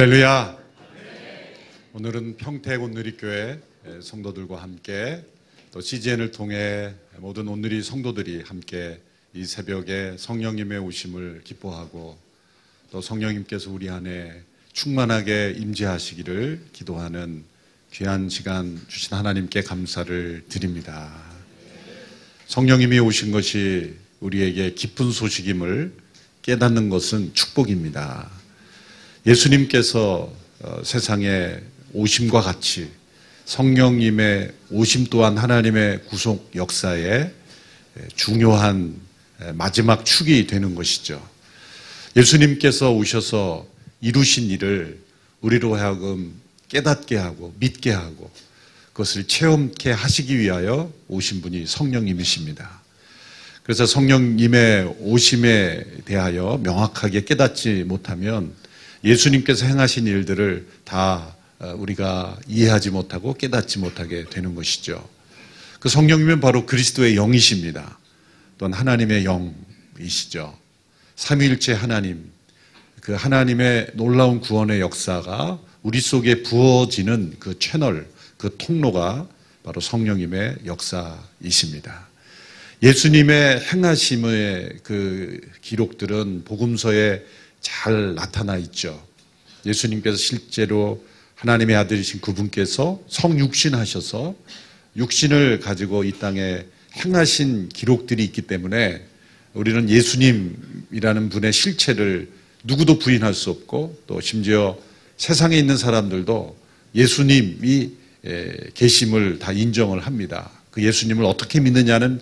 할렐루야. 오늘은 평택 온누리교회 성도들과 함께 또 CGN을 통해 모든 온누리 성도들이 함께 이 새벽에 성령님의 오심을 기뻐하고 또 성령님께서 우리 안에 충만하게 임재하시기를 기도하는 귀한 시간 주신 하나님께 감사를 드립니다. 성령님이 오신 것이 우리에게 기쁜 소식임을 깨닫는 것은 축복입니다. 예수님께서 어, 세상에 오심과 같이 성령님의 오심 또한 하나님의 구속 역사의 중요한 마지막 축이 되는 것이죠. 예수님께서 오셔서 이루신 일을 우리로 하여금 깨닫게 하고 믿게 하고 그것을 체험케 하시기 위하여 오신 분이 성령님이십니다. 그래서 성령님의 오심에 대하여 명확하게 깨닫지 못하면 예수님께서 행하신 일들을 다 어, 우리가 이해하지 못하고 깨닫지 못하게 되는 것이죠. 그 성령님은 바로 그리스도의 영이십니다. 또는 하나님의 영이시죠. 삼위일체 하나님, 그 하나님의 놀라운 구원의 역사가 우리 속에 부어지는 그 채널, 그 통로가 바로 성령님의 역사이십니다. 예수님의 행하심의 그 기록들은 복음서에 잘 나타나 있죠. 예수님께서 실제로 하나님의 아들이신 그분께서 성육신 하셔서 육신을 가지고 이 땅에 행하신 기록들이 있기 때문에 우리는 예수님이라는 분의 실체를 누구도 부인할 수 없고 또 심지어 세상에 있는 사람들도 예수님이 계심을 다 인정을 합니다. 그 예수님을 어떻게 믿느냐는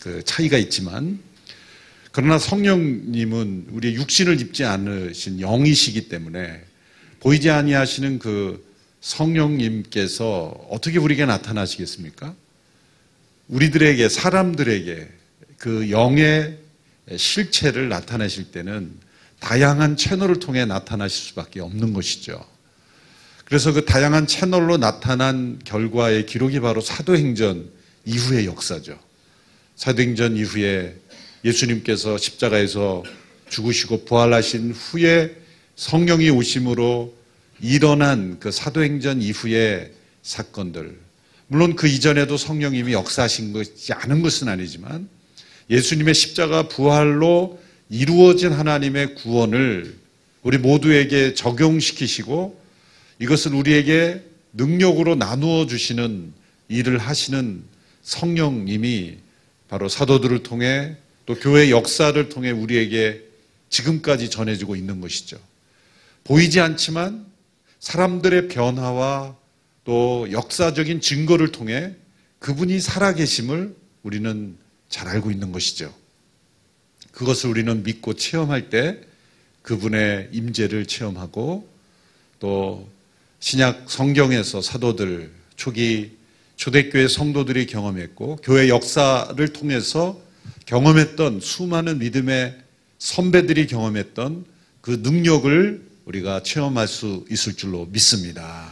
그 차이가 있지만 그러나 성령님은 우리의 육신을 입지 않으신 영이시기 때문에 보이지 아니하시는 그 성령님께서 어떻게 우리에게 나타나시겠습니까? 우리들에게 사람들에게 그 영의 실체를 나타내실 때는 다양한 채널을 통해 나타나실 수밖에 없는 것이죠. 그래서 그 다양한 채널로 나타난 결과의 기록이 바로 사도행전 이후의 역사죠. 사도행전 이후에 예수님께서 십자가에서 죽으시고 부활하신 후에 성령이 오심으로 일어난 그 사도행전 이후의 사건들. 물론 그 이전에도 성령님이 역사하신 것이 않은 것은 아니지만 예수님의 십자가 부활로 이루어진 하나님의 구원을 우리 모두에게 적용시키시고 이것을 우리에게 능력으로 나누어 주시는 일을 하시는 성령님이 바로 사도들을 통해 또 교회 역사를 통해 우리에게 지금까지 전해지고 있는 것이죠. 보이지 않지만 사람들의 변화와 또 역사적인 증거를 통해 그분이 살아계심을 우리는 잘 알고 있는 것이죠. 그것을 우리는 믿고 체험할 때 그분의 임재를 체험하고 또 신약 성경에서 사도들 초기 초대교회 성도들이 경험했고 교회 역사를 통해서 경험했던 수많은 믿음의 선배들이 경험했던 그 능력을 우리가 체험할 수 있을 줄로 믿습니다.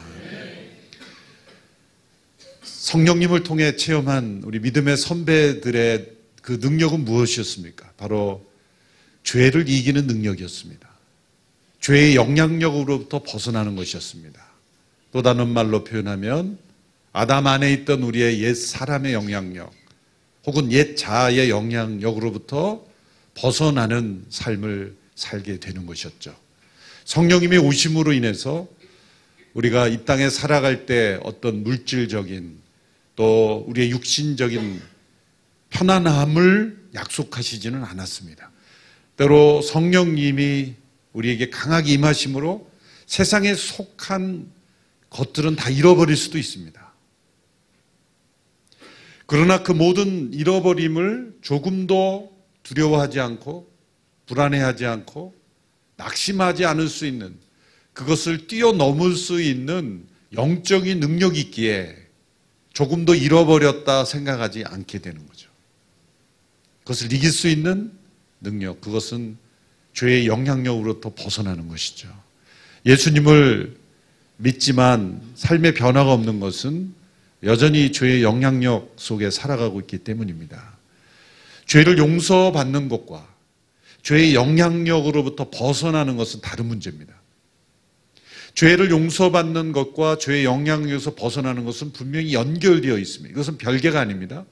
성령님을 통해 체험한 우리 믿음의 선배들의 그 능력은 무엇이었습니까? 바로 죄를 이기는 능력이었습니다. 죄의 영향력으로부터 벗어나는 것이었습니다. 또 다른 말로 표현하면 아담 안에 있던 우리의 옛 사람의 영향력 혹은 옛 자아의 영향력으로부터 벗어나는 삶을 살게 되는 것이었죠. 성령님의 오심으로 인해서 우리가 이 땅에 살아갈 때 어떤 물질적인 또 우리의 육신적인 편안함을 약속하시지는 않았습니다. 때로 성령님이 우리에게 강하게 임하심으로 세상에 속한 것들은 다 잃어버릴 수도 있습니다. 그러나 그 모든 잃어버림을 조금도 두려워하지 않고 불안해하지 않고 낙심하지 않을 수 있는 그것을 뛰어넘을 수 있는 영적인 능력이 있기에 조금 더 잃어버렸다 생각하지 않게 되는 거죠. 그것을 이길 수 있는 능력, 그것은 죄의 영향력으로부터 벗어나는 것이죠. 예수님을 믿지만 삶의 변화가 없는 것은 여전히 죄의 영향력 속에 살아가고 있기 때문입니다. 죄를 용서받는 것과 죄의 영향력으로부터 벗어나는 것은 다른 문제입니다. 죄를 용서받는 것과 죄의 영향력에서 벗어나는 것은 분명히 연결되어 있습니다. 이것은 별개가 아닙니다.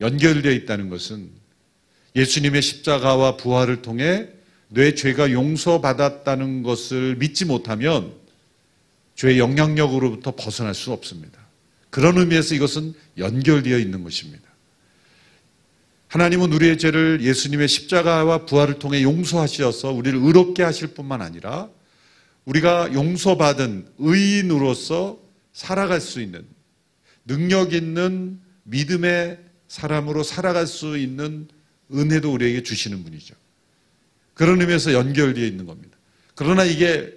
연결되어 있다는 것은 예수님의 십자가와 부활을 통해 내 죄가 용서받았다는 것을 믿지 못하면 죄의 영향력으로부터 벗어날 수 없습니다. 그런 의미에서 이것은 연결되어 있는 것입니다. 하나님은 우리의 죄를 예수님의 십자가와 부활을 통해 용서하셔서 우리를 의롭게 하실 뿐만 아니라 우리가 용서받은 의인으로서 살아갈 수 있는 능력 있는 믿음의 사람으로 살아갈 수 있는 은혜도 우리에게 주시는 분이죠. 그런 의미에서 연결되어 있는 겁니다. 그러나 이게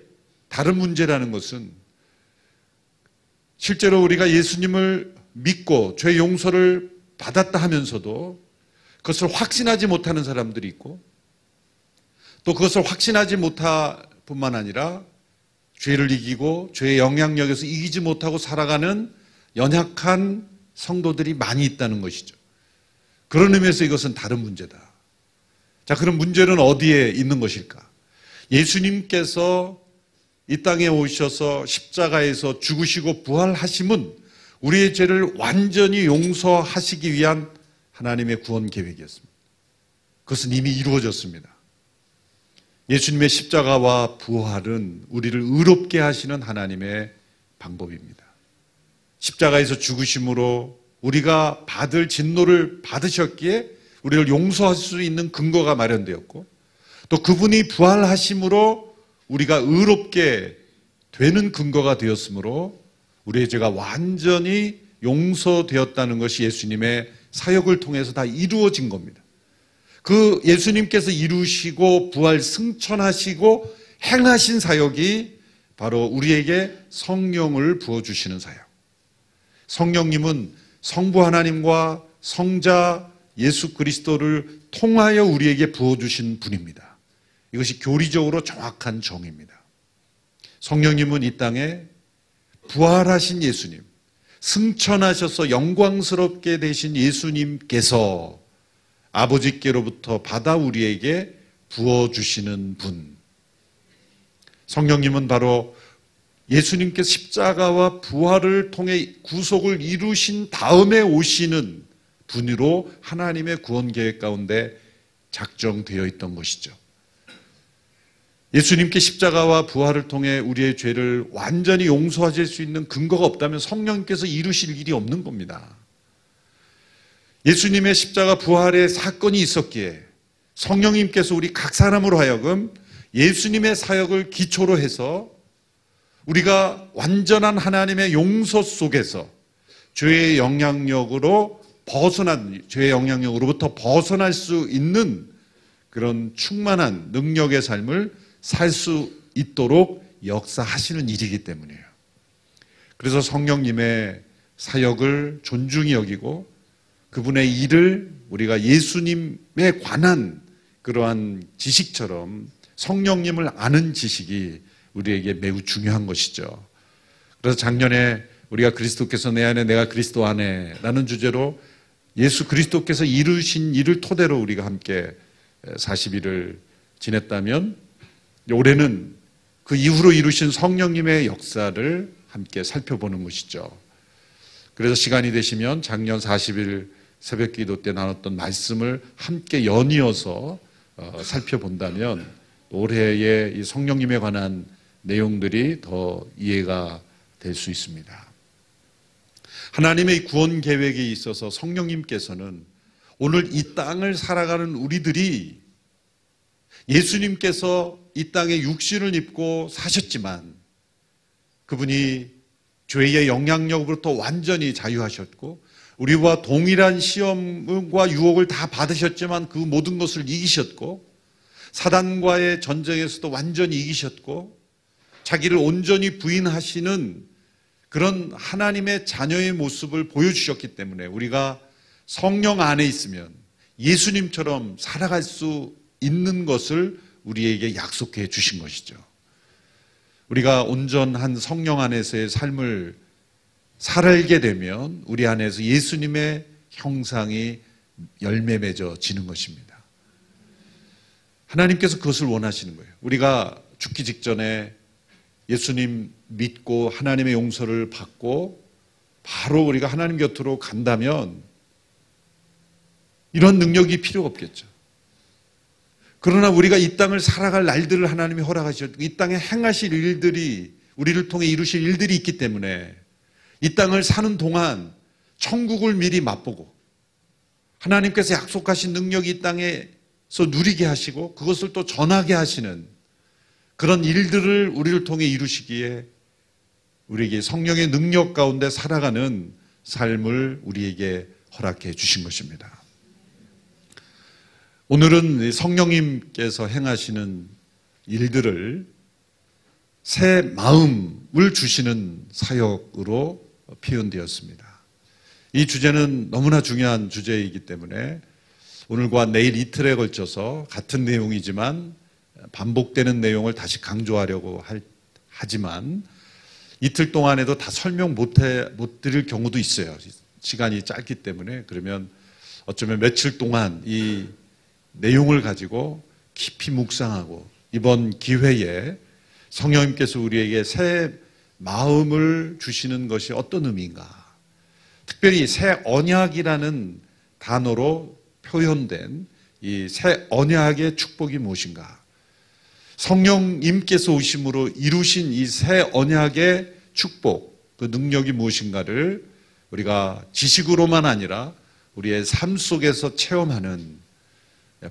다른 문제라는 것은 실제로 우리가 예수님을 믿고 죄 용서를 받았다 하면서도 그것을 확신하지 못하는 사람들이 있고 또 그것을 확신하지 못할 뿐만 아니라 죄를 이기고 죄의 영향력에서 이기지 못하고 살아가는 연약한 성도들이 많이 있다는 것이죠. 그런 의미에서 이것은 다른 문제다. 자, 그럼 문제는 어디에 있는 것일까? 예수님께서 이 땅에 오셔서 십자가에서 죽으시고 부활하심은 우리의 죄를 완전히 용서하시기 위한 하나님의 구원 계획이었습니다. 그것은 이미 이루어졌습니다. 예수님의 십자가와 부활은 우리를 의롭게 하시는 하나님의 방법입니다. 십자가에서 죽으심으로 우리가 받을 진노를 받으셨기에 우리를 용서할 수 있는 근거가 마련되었고 또 그분이 부활하심으로 우리가 의롭게 되는 근거가 되었으므로 우리의 죄가 완전히 용서되었다는 것이 예수님의 사역을 통해서 다 이루어진 겁니다. 그 예수님께서 이루시고 부활 승천하시고 행하신 사역이 바로 우리에게 성령을 부어주시는 사역. 성령님은 성부 하나님과 성자 예수 그리스도를 통하여 우리에게 부어주신 분입니다. 이것이 교리적으로 정확한 정의입니다. 성령님은 이 땅에 부활하신 예수님, 승천하셔서 영광스럽게 되신 예수님께서 아버지께로부터 받아 우리에게 부어주시는 분. 성령님은 바로 예수님께서 십자가와 부활을 통해 구속을 이루신 다음에 오시는 분으로 하나님의 구원 계획 가운데 작정되어 있던 것이죠. 예수님께 십자가와 부활을 통해 우리의 죄를 완전히 용서하실 수 있는 근거가 없다면 성령님께서 이루실 일이 없는 겁니다. 예수님의 십자가 부활의 사건이 있었기에 성령님께서 우리 각 사람으로 하여금 예수님의 사역을 기초로 해서 우리가 완전한 하나님의 용서 속에서 죄의 영향력으로 벗어난 죄의 영향력으로부터 벗어날 수 있는 그런 충만한 능력의 삶을 살 수 있도록 역사하시는 일이기 때문이에요. 그래서 성령님의 사역을 존중히 여기고 그분의 일을 우리가 예수님에 관한 그러한 지식처럼 성령님을 아는 지식이 우리에게 매우 중요한 것이죠. 그래서 작년에 우리가 그리스도께서 내 안에 내가 그리스도 안에 라는 주제로 예수 그리스도께서 이루신 일을 토대로 우리가 함께 40일을 지냈다면 올해는 그 이후로 이루신 성령님의 역사를 함께 살펴보는 것이죠. 그래서 시간이 되시면 작년 40일 새벽 기도 때 나눴던 말씀을 함께 연이어서 어, 살펴본다면 올해의 이 성령님에 관한 내용들이 더 이해가 될 수 있습니다. 하나님의 구원 계획에 있어서 성령님께서는 오늘 이 땅을 살아가는 우리들이 예수님께서 이 땅에 육신을 입고 사셨지만 그분이 죄의 영향력으로부터 완전히 자유하셨고 우리와 동일한 시험과 유혹을 다 받으셨지만 그 모든 것을 이기셨고 사단과의 전쟁에서도 완전히 이기셨고 자기를 온전히 부인하시는 그런 하나님의 자녀의 모습을 보여주셨기 때문에 우리가 성령 안에 있으면 예수님처럼 살아갈 수 있는 것을 우리에게 약속해 주신 것이죠. 우리가 온전한 성령 안에서의 삶을 살게 되면 우리 안에서 예수님의 형상이 열매 맺어지는 것입니다. 하나님께서 그것을 원하시는 거예요. 우리가 죽기 직전에 예수님 믿고 하나님의 용서를 받고 바로 우리가 하나님 곁으로 간다면 이런 능력이 필요 없겠죠. 그러나 우리가 이 땅을 살아갈 날들을 하나님이 허락하셨고 이 땅에 행하실 일들이 우리를 통해 이루실 일들이 있기 때문에 이 땅을 사는 동안 천국을 미리 맛보고 하나님께서 약속하신 능력이 이 땅에서 누리게 하시고 그것을 또 전하게 하시는 그런 일들을 우리를 통해 이루시기에 우리에게 성령의 능력 가운데 살아가는 삶을 우리에게 허락해 주신 것입니다. 오늘은 성령님께서 행하시는 일들을 새 마음을 주시는 사역으로 표현되었습니다. 이 주제는 너무나 중요한 주제이기 때문에 오늘과 내일 이틀에 걸쳐서 같은 내용이지만 반복되는 내용을 다시 강조하려고 할, 하지만 이틀 동안에도 다 설명 못 해, 못 드릴 경우도 있어요. 시간이 짧기 때문에. 그러면 어쩌면 며칠 동안 이 내용을 가지고 깊이 묵상하고 이번 기회에 성령님께서 우리에게 새 마음을 주시는 것이 어떤 의미인가? 특별히 새 언약이라는 단어로 표현된 이 새 언약의 축복이 무엇인가? 성령님께서 오심으로 이루신 이 새 언약의 축복, 그 능력이 무엇인가를 우리가 지식으로만 아니라 우리의 삶 속에서 체험하는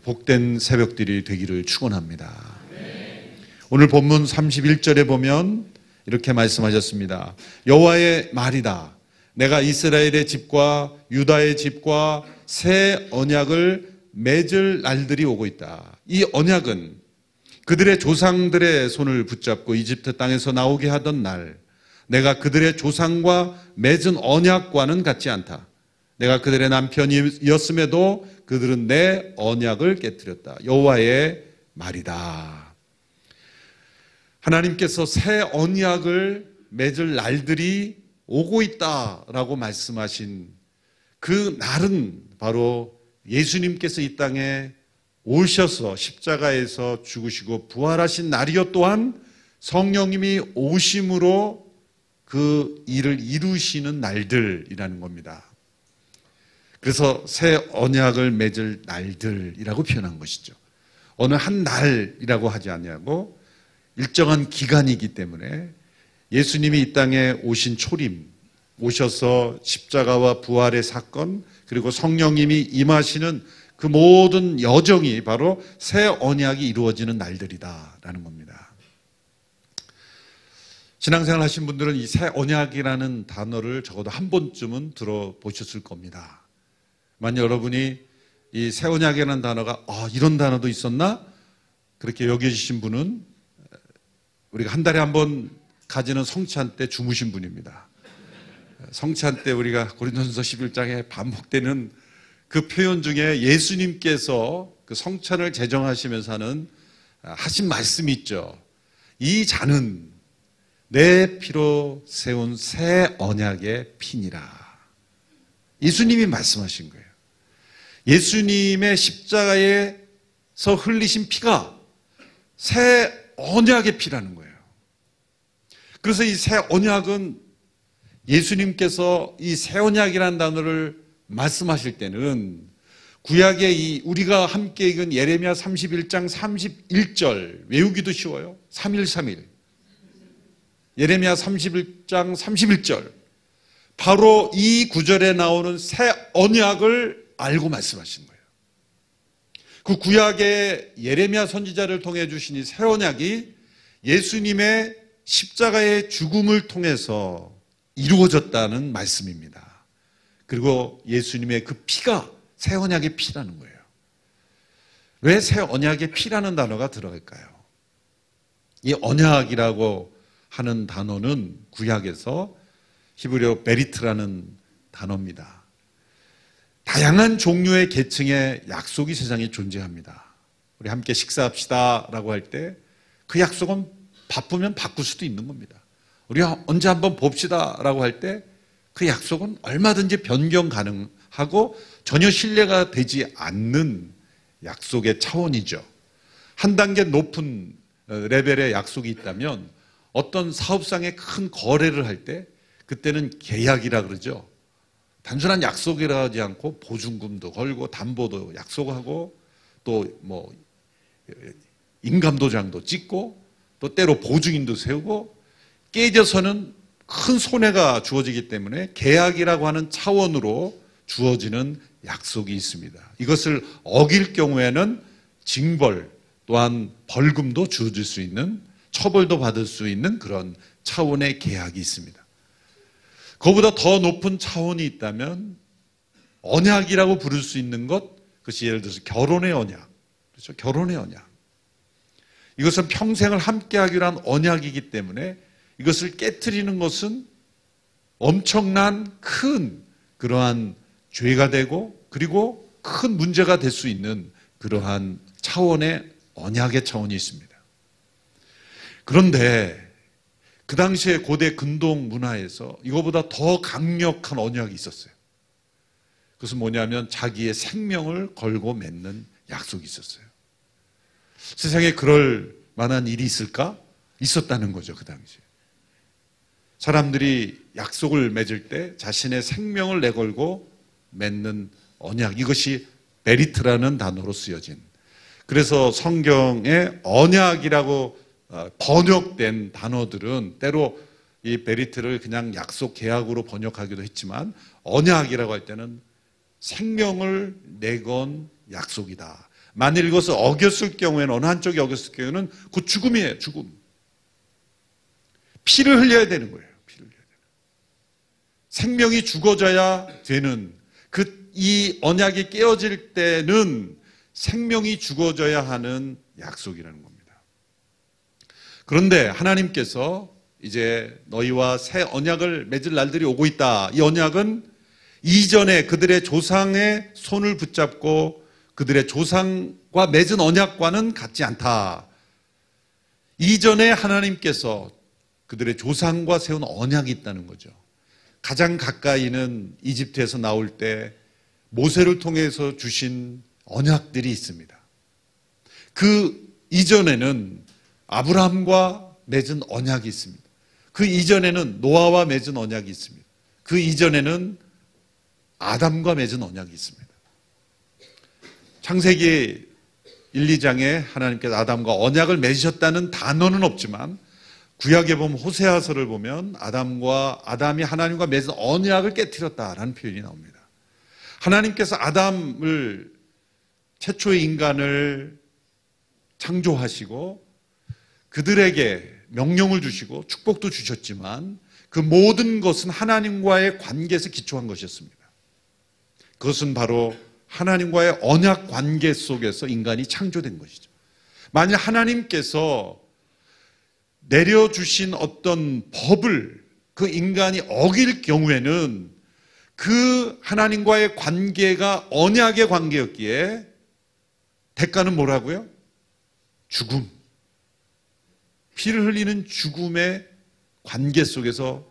복된 새벽들이 되기를 축원합니다. 오늘 본문 31절에 보면 이렇게 말씀하셨습니다. 여호와의 말이다. 내가 이스라엘의 집과 유다의 집과 새 언약을 맺을 날들이 오고 있다. 이 언약은 그들의 조상들의 손을 붙잡고 이집트 땅에서 나오게 하던 날, 내가 그들의 조상과 맺은 언약과는 같지 않다. 내가 그들의 남편이었음에도 그들은 내 언약을 깨뜨렸다. 여호와의 말이다. 하나님께서 새 언약을 맺을 날들이 오고 있다라고 말씀하신 그 날은 바로 예수님께서 이 땅에 오셔서 십자가에서 죽으시고 부활하신 날이요 또한 성령님이 오심으로 그 일을 이루시는 날들이라는 겁니다. 그래서 새 언약을 맺을 날들이라고 표현한 것이죠. 어느 한 날이라고 하지 않냐고 일정한 기간이기 때문에 예수님이 이 땅에 오신 초림, 오셔서 십자가와 부활의 사건, 그리고 성령님이 임하시는 그 모든 여정이 바로 새 언약이 이루어지는 날들이다라는 겁니다. 신앙생활 하신 분들은 이 새 언약이라는 단어를 적어도 한 번쯤은 들어보셨을 겁니다. 만약 여러분이 이 새 언약이라는 단어가 아, 이런 단어도 있었나? 그렇게 여겨주신 분은 우리가 한 달에 한 번 가지는 성찬 때 주무신 분입니다. 성찬 때 우리가 고린도전서 11장에 반복되는 그 표현 중에 예수님께서 그 성찬을 제정하시면서 하는 하신 말씀이 있죠. 이 잔은 내 피로 세운 새 언약의 피니라. 예수님이 말씀하신 거예요. 예수님의 십자가에서 흘리신 피가 새 언약의 피라는 거예요. 그래서 이 새 언약은 예수님께서 이 새 언약이라는 단어를 말씀하실 때는 구약의 이 우리가 함께 읽은 예레미야 31장 31절 외우기도 쉬워요. 3일3일 예레미야 31장 31절. 바로 이 구절에 나오는 새 언약을 알고 말씀하신 거예요. 그 구약의 예레미야 선지자를 통해 주신 이 새 언약이 예수님의 십자가의 죽음을 통해서 이루어졌다는 말씀입니다. 그리고 예수님의 그 피가 새 언약의 피라는 거예요. 왜 새 언약의 피라는 단어가 들어갈까요? 이 언약이라고 하는 단어는 구약에서 히브리어 베리트라는 단어입니다. 다양한 종류의 계층의 약속이 세상에 존재합니다. 우리 함께 식사합시다 라고 할 때 그 약속은 바쁘면 바꿀 수도 있는 겁니다. 우리 언제 한번 봅시다 라고 할 때 그 약속은 얼마든지 변경 가능하고 전혀 신뢰가 되지 않는 약속의 차원이죠. 한 단계 높은 레벨의 약속이 있다면 어떤 사업상의 큰 거래를 할 때 그때는 계약이라 그러죠. 단순한 약속이라 하지 않고 보증금도 걸고 담보도 약속하고 또 뭐 인감도장도 찍고 또 때로 보증인도 세우고 깨져서는 큰 손해가 주어지기 때문에 계약이라고 하는 차원으로 주어지는 약속이 있습니다. 이것을 어길 경우에는 징벌 또한 벌금도 주어질 수 있는 처벌도 받을 수 있는 그런 차원의 계약이 있습니다. 그보다 더 높은 차원이 있다면 언약이라고 부를 수 있는 것, 그것이 예를 들어서 결혼의 언약. 그렇죠? 결혼의 언약. 이것은 평생을 함께 하기로 한 언약이기 때문에 이것을 깨뜨리는 것은 엄청난 큰 그러한 죄가 되고 그리고 큰 문제가 될 수 있는 그러한 차원의 언약의 차원이 있습니다. 그런데 그 당시에 고대 근동 문화에서 이거보다 더 강력한 언약이 있었어요. 그것은 뭐냐면 자기의 생명을 걸고 맺는 약속이 있었어요. 세상에 그럴 만한 일이 있을까? 있었다는 거죠, 그 당시에. 사람들이 약속을 맺을 때 자신의 생명을 내걸고 맺는 언약, 이것이 베리트라는 단어로 쓰여진. 그래서 성경에 언약이라고 어, 번역된 단어들은 때로 이 베리트를 그냥 약속 계약으로 번역하기도 했지만 언약이라고 할 때는 생명을 내건 약속이다. 만일 이것을 어겼을 경우에는 어느 한쪽이 어겼을 경우에는 그 죽음이에요. 죽음. 피를 흘려야 되는 거예요. 피를 흘려야 되는. 생명이 죽어져야 되는 그 이 언약이 깨어질 때는 생명이 죽어져야 하는 약속이라는 겁니다. 그런데 하나님께서 이제 너희와 새 언약을 맺을 날들이 오고 있다. 이 언약은 이전에 그들의 조상의 손을 붙잡고 그들의 조상과 맺은 언약과는 같지 않다. 이전에 하나님께서 그들의 조상과 세운 언약이 있다는 거죠. 가장 가까이는 이집트에서 나올 때 모세를 통해서 주신 언약들이 있습니다. 그 이전에는 아브라함과 맺은 언약이 있습니다. 그 이전에는 노아와 맺은 언약이 있습니다. 그 이전에는 아담과 맺은 언약이 있습니다. 창세기 1, 2장에 하나님께서 아담과 언약을 맺으셨다는 단어는 없지만 구약에 보면 호세아서를 보면 아담과 아담이 하나님과 맺은 언약을 깨뜨렸다라는 표현이 나옵니다. 하나님께서 아담을 최초의 인간을 창조하시고 그들에게 명령을 주시고 축복도 주셨지만 그 모든 것은 하나님과의 관계에서 기초한 것이었습니다. 그것은 바로 하나님과의 언약 관계 속에서 인간이 창조된 것이죠. 만약 하나님께서 내려주신 어떤 법을 그 인간이 어길 경우에는 그 하나님과의 관계가 언약의 관계였기에 대가는 뭐라고요? 죽음. 피를 흘리는 죽음의 관계 속에서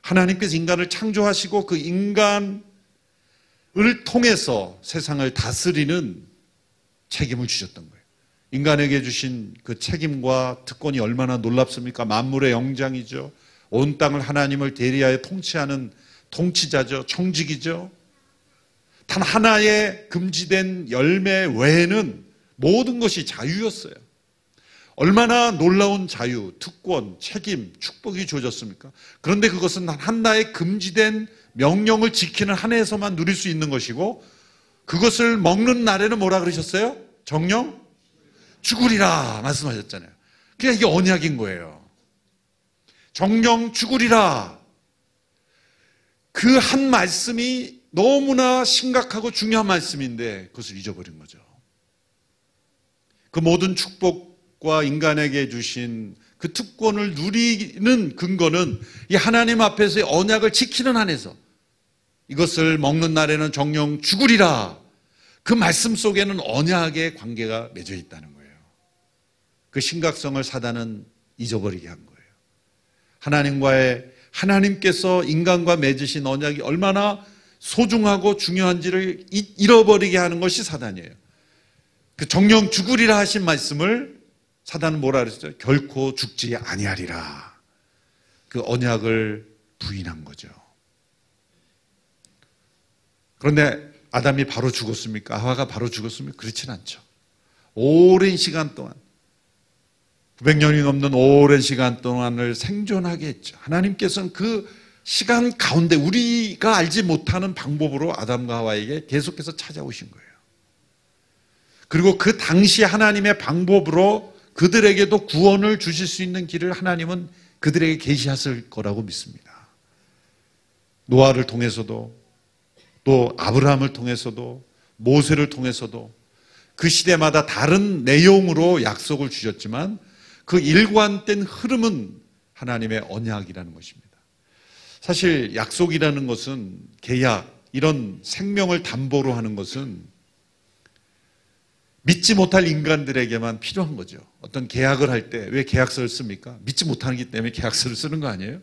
하나님께서 인간을 창조하시고 그 인간 을 통해서 세상을 다스리는 책임을 주셨던 거예요. 인간에게 주신 그 책임과 특권이 얼마나 놀랍습니까? 만물의 영장이죠. 온 땅을 하나님을 대리하여 통치하는 통치자죠. 청직이죠. 단 하나의 금지된 열매 외에는 모든 것이 자유였어요. 얼마나 놀라운 자유, 특권, 책임, 축복이 주어졌습니까? 그런데 그것은 하나의 금지된 명령을 지키는 한해에서만 누릴 수 있는 것이고 그것을 먹는 날에는 뭐라 그러셨어요? 정령 죽으리라 말씀하셨잖아요. 그냥 이게 언약인 거예요. 정령 죽으리라. 그 한 말씀이 너무나 심각하고 중요한 말씀인데 그것을 잊어버린 거죠. 그 모든 축복 과 인간에게 주신 그 특권을 누리는 근거는 이 하나님 앞에서의 언약을 지키는 한에서 이것을 먹는 날에는 정령 죽으리라. 그 말씀 속에는 언약의 관계가 맺어 있다는 거예요. 그 심각성을 사단은 잊어버리게 한 거예요. 하나님과의 하나님께서 인간과 맺으신 언약이 얼마나 소중하고 중요한지를 잃어버리게 하는 것이 사단이에요. 그 정령 죽으리라 하신 말씀을 사단은 뭐라 그랬죠? 결코 죽지 아니하리라. 그 언약을 부인한 거죠. 그런데 아담이 바로 죽었습니까? 하와가 바로 죽었습니까? 그렇진 않죠. 오랜 시간 동안 900년이 넘는 오랜 시간 동안을 생존하게 했죠. 하나님께서는 그 시간 가운데 우리가 알지 못하는 방법으로 아담과 하와에게 계속해서 찾아오신 거예요. 그리고 그 당시 하나님의 방법으로 그들에게도 구원을 주실 수 있는 길을 하나님은 그들에게 계시하실 거라고 믿습니다. 노아를 통해서도 또 아브라함을 통해서도 모세를 통해서도 그 시대마다 다른 내용으로 약속을 주셨지만 그 일관된 흐름은 하나님의 언약이라는 것입니다. 사실 약속이라는 것은 계약, 이런 생명을 담보로 하는 것은 믿지 못할 인간들에게만 필요한 거죠. 어떤 계약을 할 때 왜 계약서를 씁니까? 믿지 못하기 때문에 계약서를 쓰는 거 아니에요?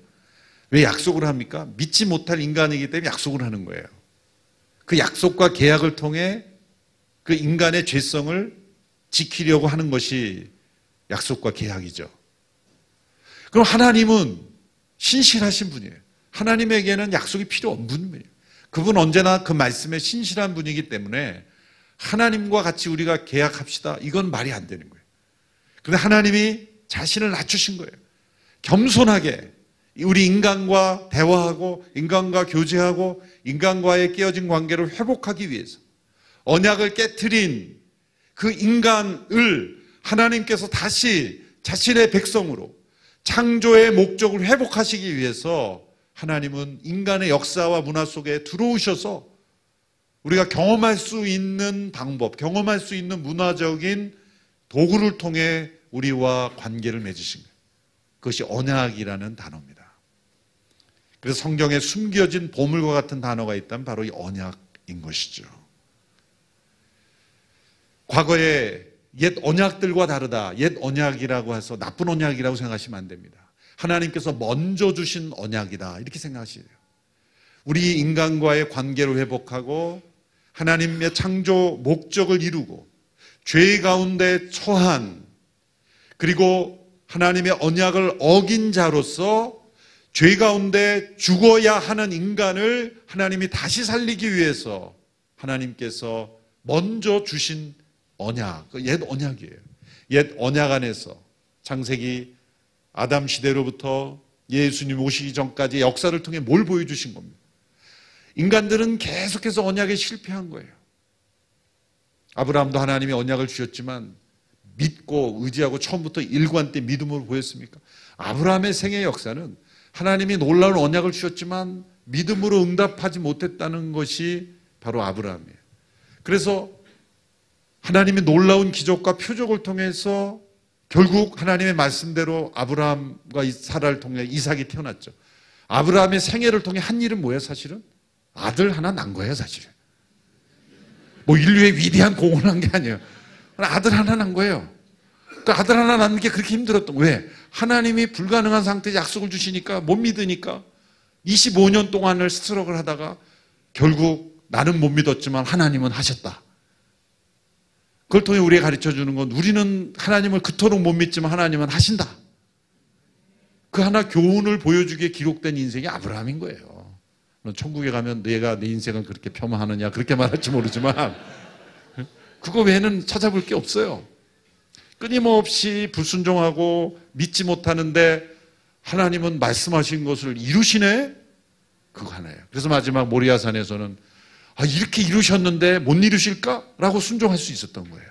왜 약속을 합니까? 믿지 못할 인간이기 때문에 약속을 하는 거예요. 그 약속과 계약을 통해 그 인간의 죄성을 지키려고 하는 것이 약속과 계약이죠. 그럼 하나님은 신실하신 분이에요. 하나님에게는 약속이 필요 없는 분이에요. 그분 언제나 그 말씀에 신실한 분이기 때문에 하나님과 같이 우리가 계약합시다. 이건 말이 안 되는 거예요. 그런데 하나님이 자신을 낮추신 거예요. 겸손하게 우리 인간과 대화하고 인간과 교제하고 인간과의 깨어진 관계를 회복하기 위해서 언약을 깨뜨린 그 인간을 하나님께서 다시 자신의 백성으로 창조의 목적을 회복하시기 위해서 하나님은 인간의 역사와 문화 속에 들어오셔서 우리가 경험할 수 있는 방법, 경험할 수 있는 문화적인 도구를 통해 우리와 관계를 맺으신 거예요. 그것이 언약이라는 단어입니다. 그래서 성경에 숨겨진 보물과 같은 단어가 있다면 바로 이 언약인 것이죠. 과거에 옛 언약들과 다르다. 옛 언약이라고 해서 나쁜 언약이라고 생각하시면 안 됩니다. 하나님께서 먼저 주신 언약이다. 이렇게 생각하시요 우리 인간과의 관계를 회복하고 하나님의 창조 목적을 이루고 죄 가운데 처한 그리고 하나님의 언약을 어긴 자로서 죄 가운데 죽어야 하는 인간을 하나님이 다시 살리기 위해서 하나님께서 먼저 주신 언약, 그옛 언약이에요. 옛 언약 안에서 창세기 아담 시대로부터 예수님 오시기 전까지 역사를 통해 뭘 보여주신 겁니다. 인간들은 계속해서 언약에 실패한 거예요. 아브라함도 하나님이 언약을 주셨지만 믿고 의지하고 처음부터 일관 때 믿음으로 보였습니까? 아브라함의 생애 역사는 하나님이 놀라운 언약을 주셨지만 믿음으로 응답하지 못했다는 것이 바로 아브라함이에요. 그래서 하나님의 놀라운 기적과 표적을 통해서 결국 하나님의 말씀대로 아브라함과 사라를 통해 이삭이 태어났죠. 아브라함의 생애를 통해 한 일은 뭐예요, 사실은? 아들 하나 난 거예요, 사실은. 뭐 인류의 위대한 공헌을 한 게 아니에요. 아들 하나 난 거예요. 그 아들 하나 낳는 게 그렇게 힘들었던 왜? 하나님이 불가능한 상태에 약속을 주시니까 못 믿으니까 25년 동안을 스트럭을 하다가 결국 나는 못 믿었지만 하나님은 하셨다. 그걸 통해 우리가 가르쳐 주는 건 우리는 하나님을 그토록 못 믿지만 하나님은 하신다. 그 하나 교훈을 보여주기에 기록된 인생이 아브라함인 거예요. 천국에 가면 내가 내 인생을 그렇게 폄하하느냐 그렇게 말할지 모르지만 그거 외에는 찾아볼 게 없어요. 끊임없이 불순종하고 믿지 못하는데 하나님은 말씀하신 것을 이루시네? 그거 하나예요. 그래서 마지막 모리아산에서는 아, 이렇게 이루셨는데 못 이루실까? 라고 순종할 수 있었던 거예요.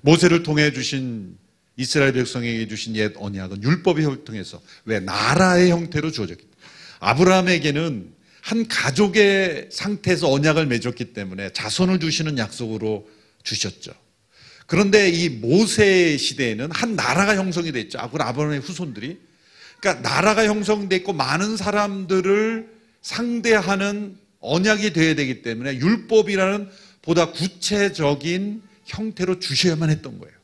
모세를 통해 주신 이스라엘 백성에게 주신 옛 언약은 율법의 통해서 왜 나라의 형태로 주어졌기 때문에 아브라함에게는 한 가족의 상태에서 언약을 맺었기 때문에 자손을 주시는 약속으로 주셨죠. 그런데 이 모세 시대에는 한 나라가 형성이 됐죠. 아브라함의 후손들이. 그러니까 나라가 형성됐고 많은 사람들을 상대하는 언약이 되어야 되기 때문에 율법이라는 보다 구체적인 형태로 주셔야만 했던 거예요.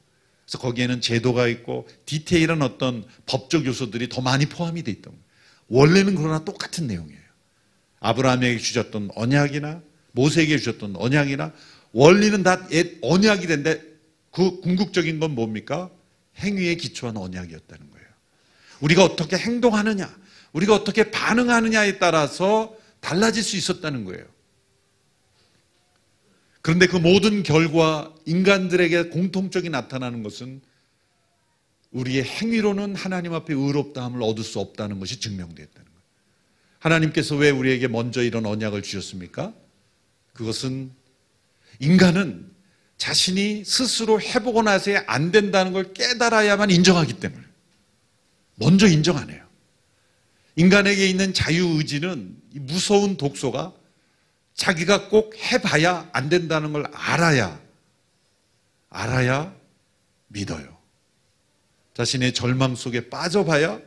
그래서 거기에는 제도가 있고 디테일한 어떤 법적 요소들이 더 많이 포함이 돼 있던 거예요. 원래는 그러나 똑같은 내용이에요. 아브라함에게 주셨던 언약이나 모세에게 주셨던 언약이나 원리는 다 언약이 된데 그 궁극적인 건 뭡니까? 행위에 기초한 언약이었다는 거예요. 우리가 어떻게 행동하느냐, 우리가 어떻게 반응하느냐에 따라서 달라질 수 있었다는 거예요. 그런데 그 모든 결과 인간들에게 공통적이 나타나는 것은 우리의 행위로는 하나님 앞에 의롭다함을 얻을 수 없다는 것이 증명되었다는 거예요. 하나님께서 왜 우리에게 먼저 이런 언약을 주셨습니까? 그것은 인간은 자신이 스스로 해보고 나서야 안 된다는 걸 깨달아야만 인정하기 때문에 먼저 인정 안 해요. 인간에게 있는 자유의지는 무서운 독소가 자기가 꼭 해봐야 안 된다는 걸 알아야, 알아야 믿어요. 자신의 절망 속에 빠져봐야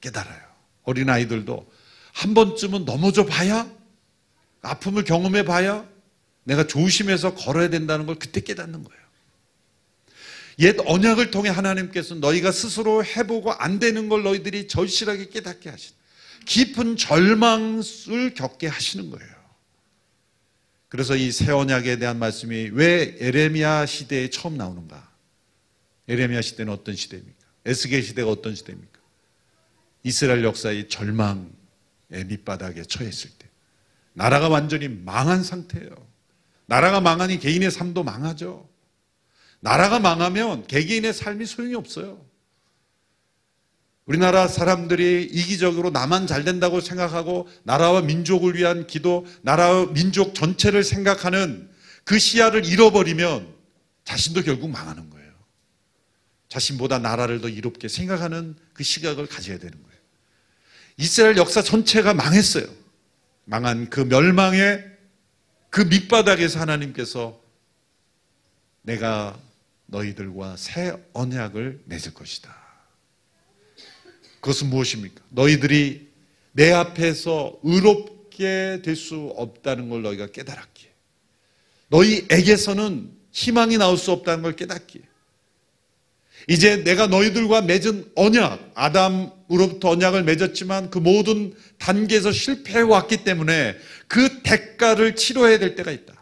깨달아요. 어린아이들도 한 번쯤은 넘어져 봐야, 아픔을 경험해 봐야 내가 조심해서 걸어야 된다는 걸 그때 깨닫는 거예요. 옛 언약을 통해 하나님께서 너희가 스스로 해보고 안 되는 걸 너희들이 절실하게 깨닫게 하신 깊은 절망을 겪게 하시는 거예요. 그래서 이 새 언약에 대한 말씀이 왜 에레미야 시대에 처음 나오는가? 에레미야 시대는 어떤 시대입니까? 에스겔 시대가 어떤 시대입니까? 이스라엘 역사의 절망의 밑바닥에 처했을 때 나라가 완전히 망한 상태예요. 나라가 망하니 개인의 삶도 망하죠. 나라가 망하면 개개인의 삶이 소용이 없어요. 우리나라 사람들이 이기적으로 나만 잘 된다고 생각하고 나라와 민족을 위한 기도, 나라와 민족 전체를 생각하는 그 시야를 잃어버리면 자신도 결국 망하는 거예요. 자신보다 나라를 더 이롭게 생각하는 그 시각을 가져야 되는 거예요. 이스라엘 역사 전체가 망했어요. 망한 그 멸망의 그 밑바닥에서 하나님께서 내가 너희들과 새 언약을 맺을 것이다. 그것은 무엇입니까? 너희들이 내 앞에서 의롭게 될 수 없다는 걸 너희가 깨달았기에 너희에게서는 희망이 나올 수 없다는 걸 깨닫기에 이제 내가 너희들과 맺은 언약, 아담으로부터 언약을 맺었지만 그 모든 단계에서 실패해 왔기 때문에 그 대가를 치러야 될 때가 있다.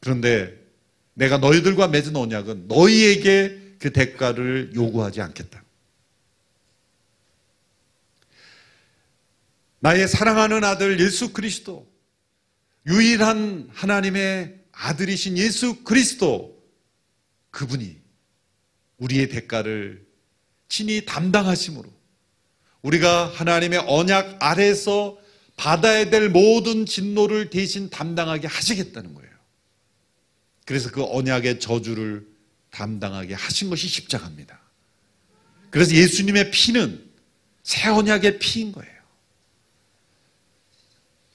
그런데 내가 너희들과 맺은 언약은 너희에게 그 대가를 요구하지 않겠다. 나의 사랑하는 아들 예수 그리스도, 유일한 하나님의 아들이신 예수 그리스도, 그분이 우리의 대가를 친히 담당하심으로 우리가 하나님의 언약 아래서 받아야 될 모든 진노를 대신 담당하게 하시겠다는 거예요. 그래서 그 언약의 저주를 담당하게 하신 것이 십자가입니다. 그래서 예수님의 피는 새 언약의 피인 거예요.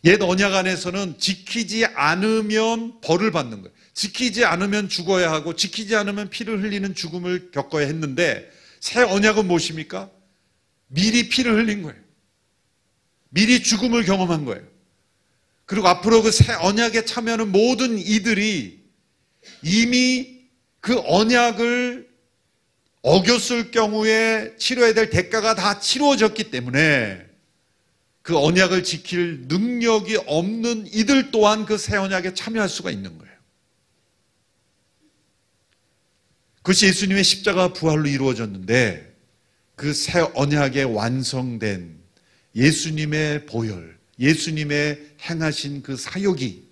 옛 언약 안에서는 지키지 않으면 벌을 받는 거예요. 지키지 않으면 죽어야 하고 지키지 않으면 피를 흘리는 죽음을 겪어야 했는데 새 언약은 무엇입니까? 미리 피를 흘린 거예요. 미리 죽음을 경험한 거예요. 그리고 앞으로 그 새 언약에 참여하는 모든 이들이 이미 그 언약을 어겼을 경우에 치러야 될 대가가 다 치루어졌기 때문에 그 언약을 지킬 능력이 없는 이들 또한 그 새 언약에 참여할 수가 있는 거예요. 그것이 예수님의 십자가 부활로 이루어졌는데 그 새 언약에 완성된 예수님의 보혈, 예수님의 행하신 그 사역이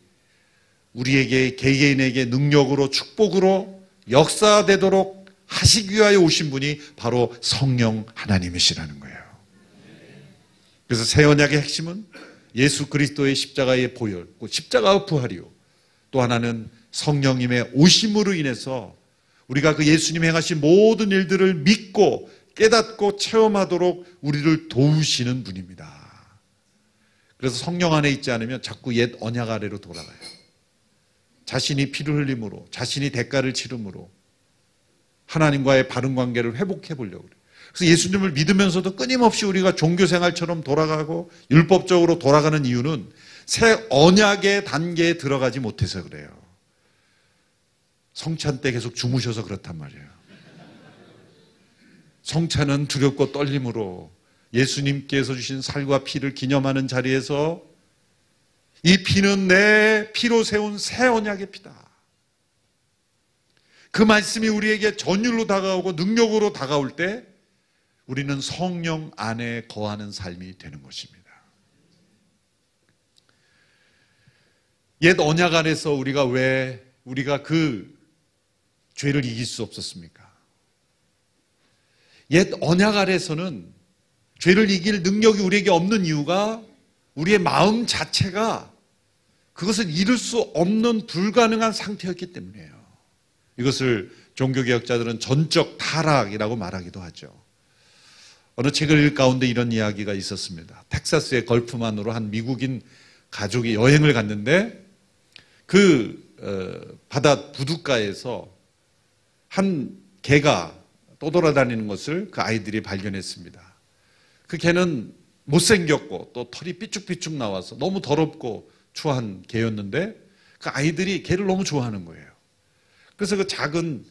우리에게 개개인에게 능력으로 축복으로 역사되도록 하시기 위하여 오신 분이 바로 성령 하나님이시라는 거예요. 그래서 새 언약의 핵심은 예수 그리스도의 십자가의 보혈, 십자가의 부활이요. 또 하나는 성령님의 오심으로 인해서 우리가 그 예수님 행하신 모든 일들을 믿고 깨닫고 체험하도록 우리를 도우시는 분입니다. 그래서 성령 안에 있지 않으면 자꾸 옛 언약 아래로 돌아가요. 자신이 피를 흘림으로, 자신이 대가를 치름으로 하나님과의 바른 관계를 회복해 보려고 그래요. 그래서 예수님을 믿으면서도 끊임없이 우리가 종교 생활처럼 돌아가고 율법적으로 돌아가는 이유는 새 언약의 단계에 들어가지 못해서 그래요. 성찬 때 계속 주무셔서 그렇단 말이에요. 성찬은 두렵고 떨림으로 예수님께서 주신 살과 피를 기념하는 자리에서 이 피는 내 피로 세운 새 언약의 피다. 그 말씀이 우리에게 전율로 다가오고 능력으로 다가올 때 우리는 성령 안에 거하는 삶이 되는 것입니다. 옛 언약 안에서 우리가 왜 우리가 그 죄를 이길 수 없었습니까? 옛 언약 아래서는 죄를 이길 능력이 우리에게 없는 이유가 우리의 마음 자체가 그것을 이룰 수 없는 불가능한 상태였기 때문이에요. 이것을 종교개혁자들은 전적 타락이라고 말하기도 하죠. 어느 책을 읽 가운데 이런 이야기가 있었습니다. 텍사스의 걸프만으로 한 미국인 가족이 여행을 갔는데 그 어, 바다 부둣가에서 한 개가 떠돌아다니는 것을 그 아이들이 발견했습니다. 그 개는 못생겼고 또 털이 삐쭉삐쭉 나와서 너무 더럽고 추한 개였는데 그 아이들이 개를 너무 좋아하는 거예요. 그래서 그 작은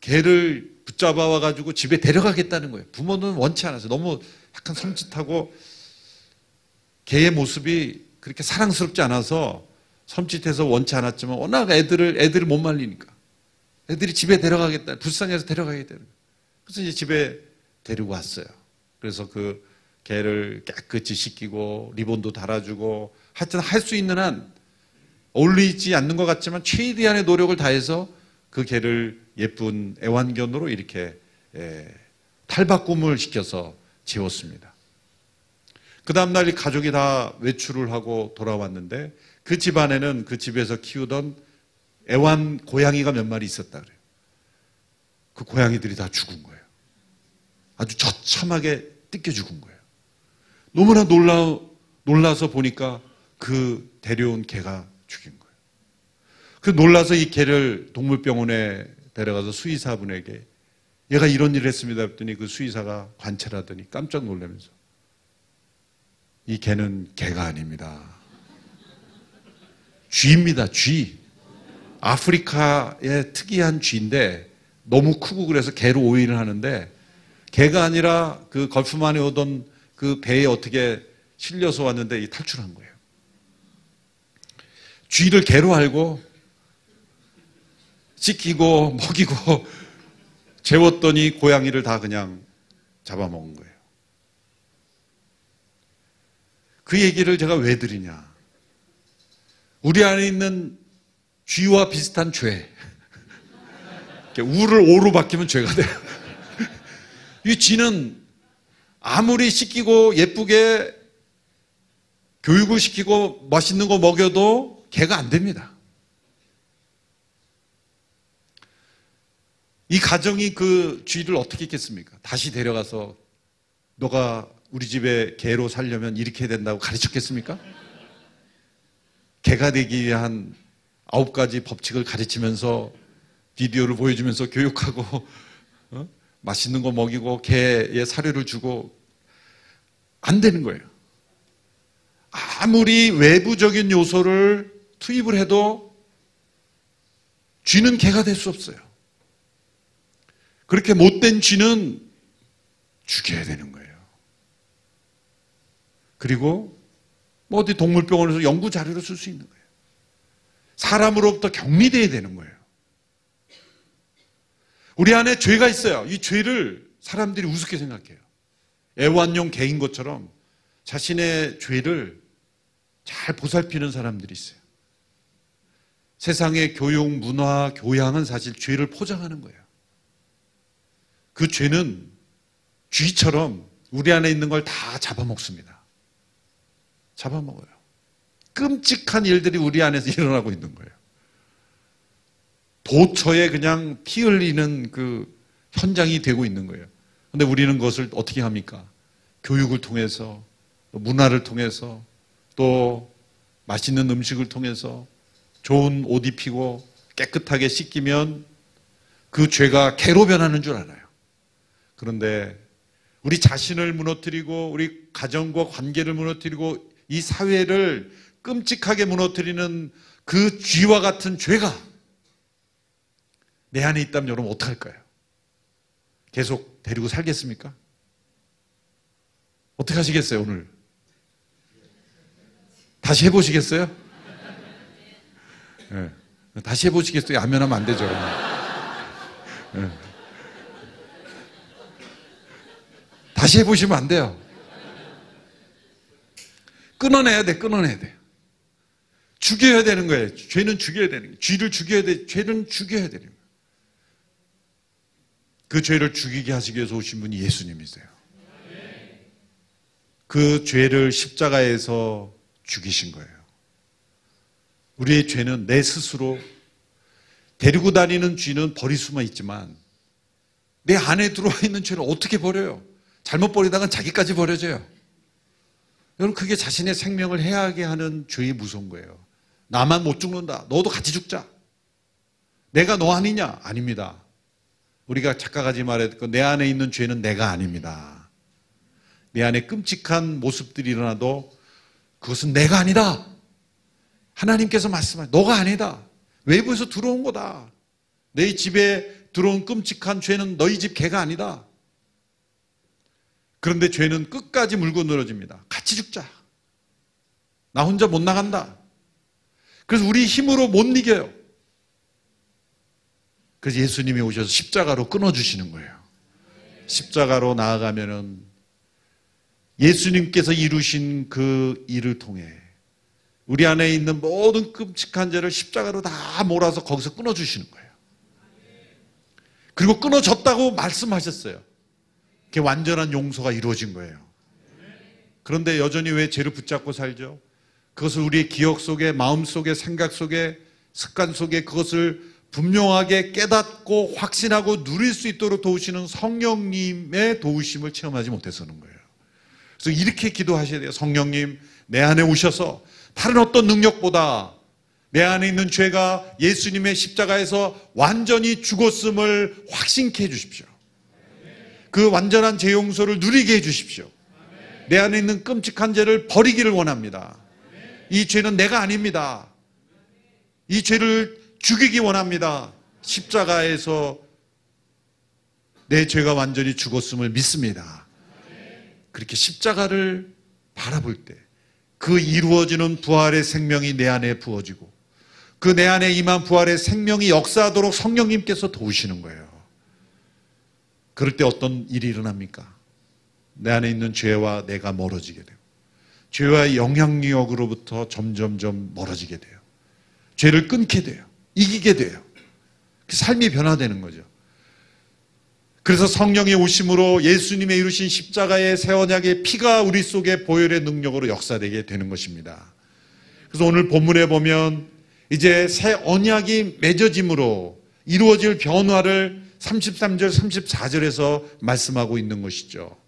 개를 붙잡아 와가지고 집에 데려가겠다는 거예요. 부모는 원치 않아서 너무 약간 섬찟하고 개의 모습이 그렇게 사랑스럽지 않아서 섬찟해서 원치 않았지만 워낙 애들을 애들을 못 말리니까 애들이 집에 데려가겠다 불쌍해서 데려가겠다 그래서 이제 집에 데리고 왔어요. 그래서 그 개를 깨끗이 씻기고 리본도 달아주고 하여튼 할 수 있는 한 어울리지 않는 것 같지만 최대한의 노력을 다해서 그 개를 예쁜 애완견으로 이렇게 예, 탈바꿈을 시켜서 재웠습니다. 그 다음날 가족이 다 외출을 하고 돌아왔는데 그 집안에는 그 집에서 키우던 애완 고양이가 몇 마리 있었다 그래요. 그 고양이들이 다 죽은 거예요. 아주 처참하게 뜯겨 죽은 거예요. 너무나 놀라, 놀라서 보니까 그 데려온 개가 죽인 거예요. 그 놀라서 이 개를 동물병원에 데려가서 수의사분에게 얘가 이런 일을 했습니다. 했더니 그 수의사가 관찰하더니 깜짝 놀라면서 이 개는 개가 아닙니다. 쥐입니다. 쥐. 아프리카의 특이한 쥐인데 너무 크고 그래서 개로 오인을 하는데 개가 아니라 그 걸프만에 오던 그 배에 어떻게 실려서 왔는데 탈출한 거예요. 쥐를 개로 알고 씻기고 먹이고 재웠더니 고양이를 다 그냥 잡아먹은 거예요. 그 얘기를 제가 왜 드리냐. 우리 안에 있는 쥐와 비슷한 죄. 우를 오로 바뀌면 죄가 돼요. 이 쥐는 아무리 씻기고 예쁘게 교육을 시키고 맛있는 거 먹여도 개가 안 됩니다. 이 가정이 그 쥐를 어떻게 했겠습니까? 다시 데려가서 너가 우리 집에 개로 살려면 이렇게 된다고 가르쳤겠습니까? 개가 되기 위한 아홉 가지 법칙을 가르치면서 비디오를 보여주면서 교육하고 어? 맛있는 거 먹이고 개의 사료를 주고 안 되는 거예요. 아무리 외부적인 요소를 투입을 해도 쥐는 개가 될 수 없어요. 그렇게 못된 쥐는 죽여야 되는 거예요. 그리고 뭐 어디 동물병원에서 연구 자료를 쓸수 있는 거예요. 사람으로부터 격리돼야 되는 거예요. 우리 안에 죄가 있어요. 이 죄를 사람들이 우습게 생각해요. 애완용 개인 것처럼 자신의 죄를 잘 보살피는 사람들이 있어요. 세상의 교육, 문화, 교양은 사실 죄를 포장하는 거예요. 그 죄는 쥐처럼 우리 안에 있는 걸 다 잡아먹습니다. 잡아먹어요. 끔찍한 일들이 우리 안에서 일어나고 있는 거예요. 도처에 그냥 피 흘리는 그 현장이 되고 있는 거예요. 근데 우리는 그것을 어떻게 합니까? 교육을 통해서, 문화를 통해서, 또 맛있는 음식을 통해서 좋은 옷 입히고 깨끗하게 씻기면 그 죄가 개로 변하는 줄 알아요. 그런데 우리 자신을 무너뜨리고 우리 가정과 관계를 무너뜨리고 이 사회를 끔찍하게 무너뜨리는 그 쥐와 같은 죄가 내 안에 있다면 여러분 어떡할까요? 계속 데리고 살겠습니까? 어떻게 하시겠어요, 오늘? 다시 해보시겠어요? 네. 다시 해보시겠어요? 안면하면 안 되죠. 다시 해보시면 안 돼요. 끊어내야 돼, 끊어내야 돼. 죽여야 되는 거예요. 죄는 죽여야 되는 거예요. 죄를 죽여야 돼. 죄는 죽여야 되는 거예요. 그 죄를 죽이게 하시기 위해서 오신 분이 예수님이세요. 그 죄를 십자가에서 죽이신 거예요. 우리의 죄는 내 스스로 데리고 다니는 쥐는 버릴 수만 있지만 내 안에 들어와 있는 죄를 어떻게 버려요? 잘못 버리다가 자기까지 버려져요. 여러분 그게 자신의 생명을 해하게 하는 죄의 무서운 거예요. 나만 못 죽는다. 너도 같이 죽자. 내가 너 아니냐? 아닙니다. 우리가 작가가지 말했던 내 안에 있는 죄는 내가 아닙니다. 내 안에 끔찍한 모습들이 일어나도 그것은 내가 아니다. 하나님께서 말씀하시 너가 아니다. 외부에서 들어온 거다. 내 집에 들어온 끔찍한 죄는 너희 집 개가 아니다. 그런데 죄는 끝까지 물고 늘어집니다. 같이 죽자. 나 혼자 못 나간다. 그래서 우리 힘으로 못 이겨요. 그래서 예수님이 오셔서 십자가로 끊어주시는 거예요. 십자가로 나아가면은 예수님께서 이루신 그 일을 통해 우리 안에 있는 모든 끔찍한 죄를 십자가로 다 몰아서 거기서 끊어주시는 거예요. 그리고 끊어졌다고 말씀하셨어요. 그게 완전한 용서가 이루어진 거예요. 그런데 여전히 왜 죄를 붙잡고 살죠? 그것을 우리의 기억 속에, 마음 속에, 생각 속에, 습관 속에 그것을 분명하게 깨닫고 확신하고 누릴 수 있도록 도우시는 성령님의 도우심을 체험하지 못해서는 거예요. 그래서 이렇게 기도하셔야 돼요. 성령님, 내 안에 오셔서 다른 어떤 능력보다 내 안에 있는 죄가 예수님의 십자가에서 완전히 죽었음을 확신케 해 주십시오. 그 완전한 재 용서를 누리게 해 주십시오. 내 안에 있는 끔찍한 죄를 버리기를 원합니다. 이 죄는 내가 아닙니다. 이 죄를 죽이기 원합니다. 십자가에서 내 죄가 완전히 죽었음을 믿습니다. 그렇게 십자가를 바라볼 때 그 이루어지는 부활의 생명이 내 안에 부어지고 그 내 안에 임한 부활의 생명이 역사하도록 성령님께서 도우시는 거예요. 그럴 때 어떤 일이 일어납니까? 내 안에 있는 죄와 내가 멀어지게 되고 죄와의 영향력으로부터 점점점 멀어지게 돼요. 죄를 끊게 돼요. 이기게 돼요. 그 삶이 변화되는 거죠. 그래서 성령의 오심으로 예수님의 이루신 십자가의 새 언약의 피가 우리 속에 보혈의 능력으로 역사되게 되는 것입니다. 그래서 오늘 본문에 보면 이제 새 언약이 맺어짐으로 이루어질 변화를 33절, 34절에서 말씀하고 있는 것이죠.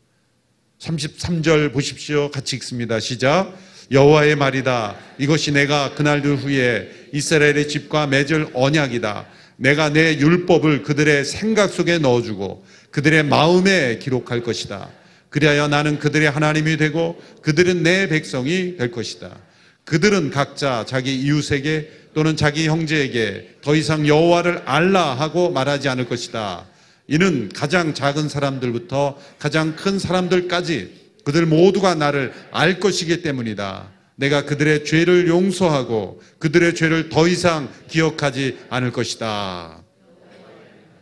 33절 보십시오. 같이 읽습니다. 시작. 여호와의 말이다. 이것이 내가 그날들 후에 이스라엘의 집과 맺을 언약이다. 내가 내 율법을 그들의 생각 속에 넣어주고 그들의 마음에 기록할 것이다. 그리하여 나는 그들의 하나님이 되고 그들은 내 백성이 될 것이다. 그들은 각자 자기 이웃에게 또는 자기 형제에게 더 이상 여호와를 알라 하고 말하지 않을 것이다. 이는 가장 작은 사람들부터 가장 큰 사람들까지 그들 모두가 나를 알 것이기 때문이다. 내가 그들의 죄를 용서하고 그들의 죄를 더 이상 기억하지 않을 것이다.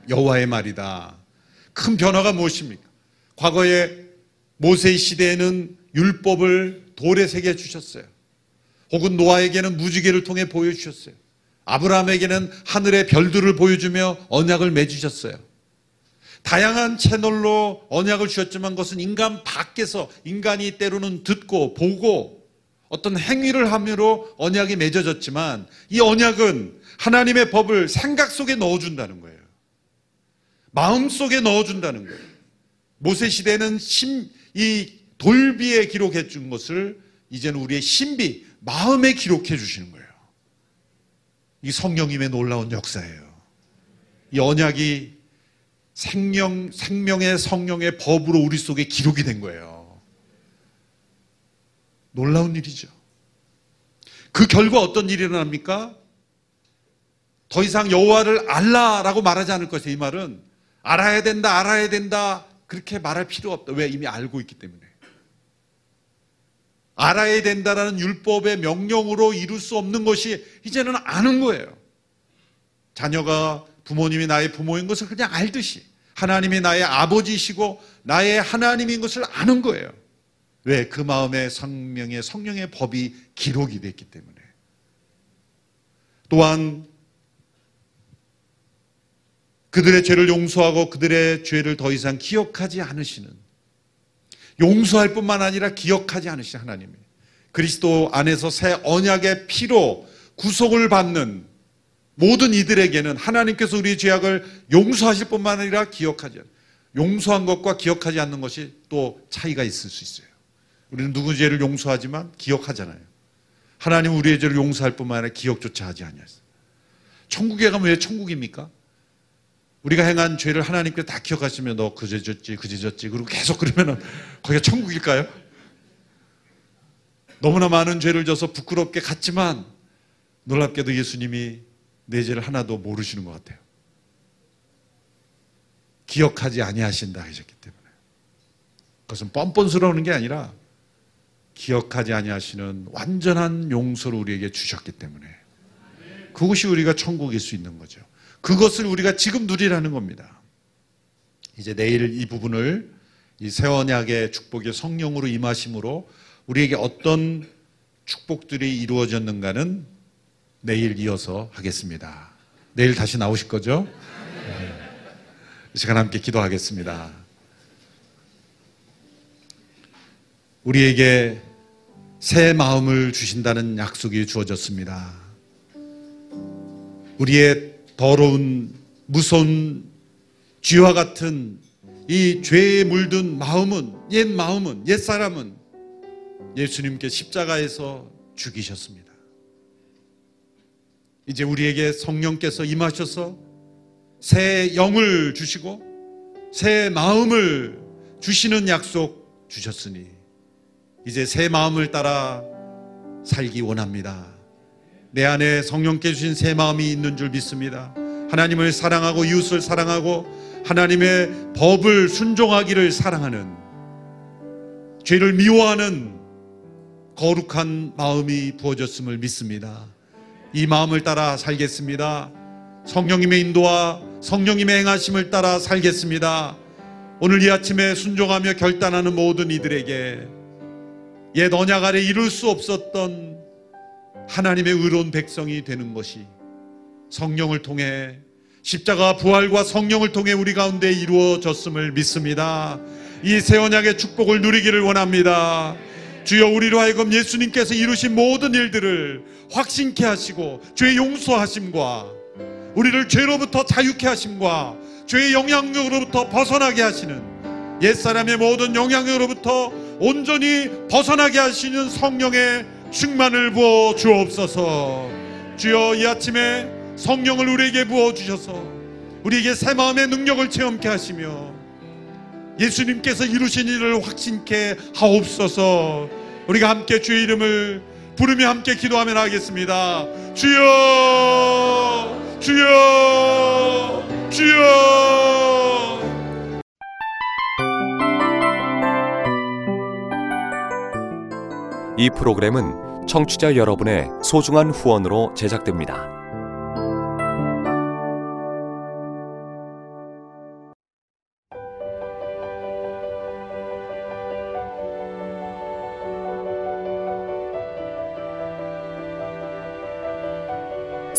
여호와의 말이다. 큰 변화가 무엇입니까? 과거에 모세 시대에는 율법을 돌에 새겨 주셨어요. 혹은 노아에게는 무지개를 통해 보여주셨어요. 아브라함에게는 하늘의 별들을 보여주며 언약을 맺으셨어요. 다양한 채널로 언약을 주셨지만 그것은 인간 밖에서 인간이 때로는 듣고 보고 어떤 행위를 함으로 언약이 맺어졌지만 이 언약은 하나님의 법을 생각 속에 넣어준다는 거예요. 마음 속에 넣어준다는 거예요. 모세 시대는 심, 이 돌비에 기록해 준 것을 이제는 우리의 신비, 마음에 기록해 주시는 거예요. 이 성령님의 놀라운 역사예요. 이 언약이 생명, 생명의 성령의 법으로 우리 속에 기록이 된 거예요. 놀라운 일이죠. 그 결과 어떤 일이 일어납니까? 더 이상 여호와를 알라라고 말하지 않을 것이에요. 이 말은 알아야 된다, 알아야 된다 그렇게 말할 필요 없다. 왜 이미 알고 있기 때문에. 알아야 된다라는 율법의 명령으로 이룰 수 없는 것이 이제는 아는 거예요. 자녀가 부모님이 나의 부모인 것을 그냥 알듯이 하나님이 나의 아버지시고 나의 하나님인 것을 아는 거예요. 왜? 그 마음에 성령의 성령의 법이 기록이 됐기 때문에. 또한 그들의 죄를 용서하고 그들의 죄를 더 이상 기억하지 않으시는 용서할 뿐만 아니라 기억하지 않으시는 하나님이 그리스도 안에서 새 언약의 피로 구속을 받는 모든 이들에게는 하나님께서 우리의 죄악을 용서하실 뿐만 아니라 기억하지 않는 용서한 것과 기억하지 않는 것이 또 차이가 있을 수 있어요. 우리는 누구 죄를 용서하지만 기억하잖아요. 하나님 우리의 죄를 용서할 뿐만 아니라 기억조차 하지 않았어요. 천국에 가면 왜 천국입니까? 우리가 행한 죄를 하나님께 다 기억하시면 너 그죄 졌지, 그죄 졌지. 그리고 계속 그러면은 거기가 천국일까요? 너무나 많은 죄를 져서 부끄럽게 갔지만 놀랍게도 예수님이 내 죄를 하나도 모르시는 것 같아요. 기억하지 아니하신다 하셨기 때문에. 그것은 뻔뻔스러우는 게 아니라 기억하지 아니하시는 완전한 용서를 우리에게 주셨기 때문에 그것이 우리가 천국일 수 있는 거죠. 그것을 우리가 지금 누리라는 겁니다. 이제 내일 이 부분을 이 세원약의 축복의 성령으로 임하심으로 우리에게 어떤 축복들이 이루어졌는가는 내일 이어서 하겠습니다. 내일 다시 나오실 거죠? 네. 이 시간 함께 기도하겠습니다. 우리에게 새 마음을 주신다는 약속이 주어졌습니다. 우리의 더러운 무서운 쥐와 같은 이 죄에 물든 마음은 옛 마음은 옛 사람은 예수님께 십자가에서 죽이셨습니다. 이제 우리에게 성령께서 임하셔서 새 영을 주시고 새 마음을 주시는 약속 주셨으니 이제 새 마음을 따라 살기 원합니다. 내 안에 성령께 주신 새 마음이 있는 줄 믿습니다. 하나님을 사랑하고 이웃을 사랑하고 하나님의 법을 순종하기를 사랑하는 죄를 미워하는 거룩한 마음이 부어졌음을 믿습니다. 이 마음을 따라 살겠습니다. 성령님의 인도와 성령님의 행하심을 따라 살겠습니다. 오늘 이 아침에 순종하며 결단하는 모든 이들에게 옛 언약 아래 이룰 수 없었던 하나님의 의로운 백성이 되는 것이 성령을 통해 십자가 부활과 성령을 통해 우리 가운데 이루어졌음을 믿습니다. 이 새 언약의 축복을 누리기를 원합니다. 주여 우리로 하여금 예수님께서 이루신 모든 일들을 확신케 하시고 죄 용서하심과 우리를 죄로부터 자유케 하심과 죄의 영향력으로부터 벗어나게 하시는 옛사람의 모든 영향력으로부터 온전히 벗어나게 하시는 성령의 충만을 부어 주옵소서. 주여 이 아침에 성령을 우리에게 부어 주셔서 우리에게 새 마음의 능력을 체험케 하시며 예수님께서 이루신 일을 확신케 하옵소서. 우리가 함께 주의 이름을 부르며 함께 기도하며 나가겠습니다. 주여, 주여, 주여. 이 프로그램은 청취자 여러분의 소중한 후원으로 제작됩니다.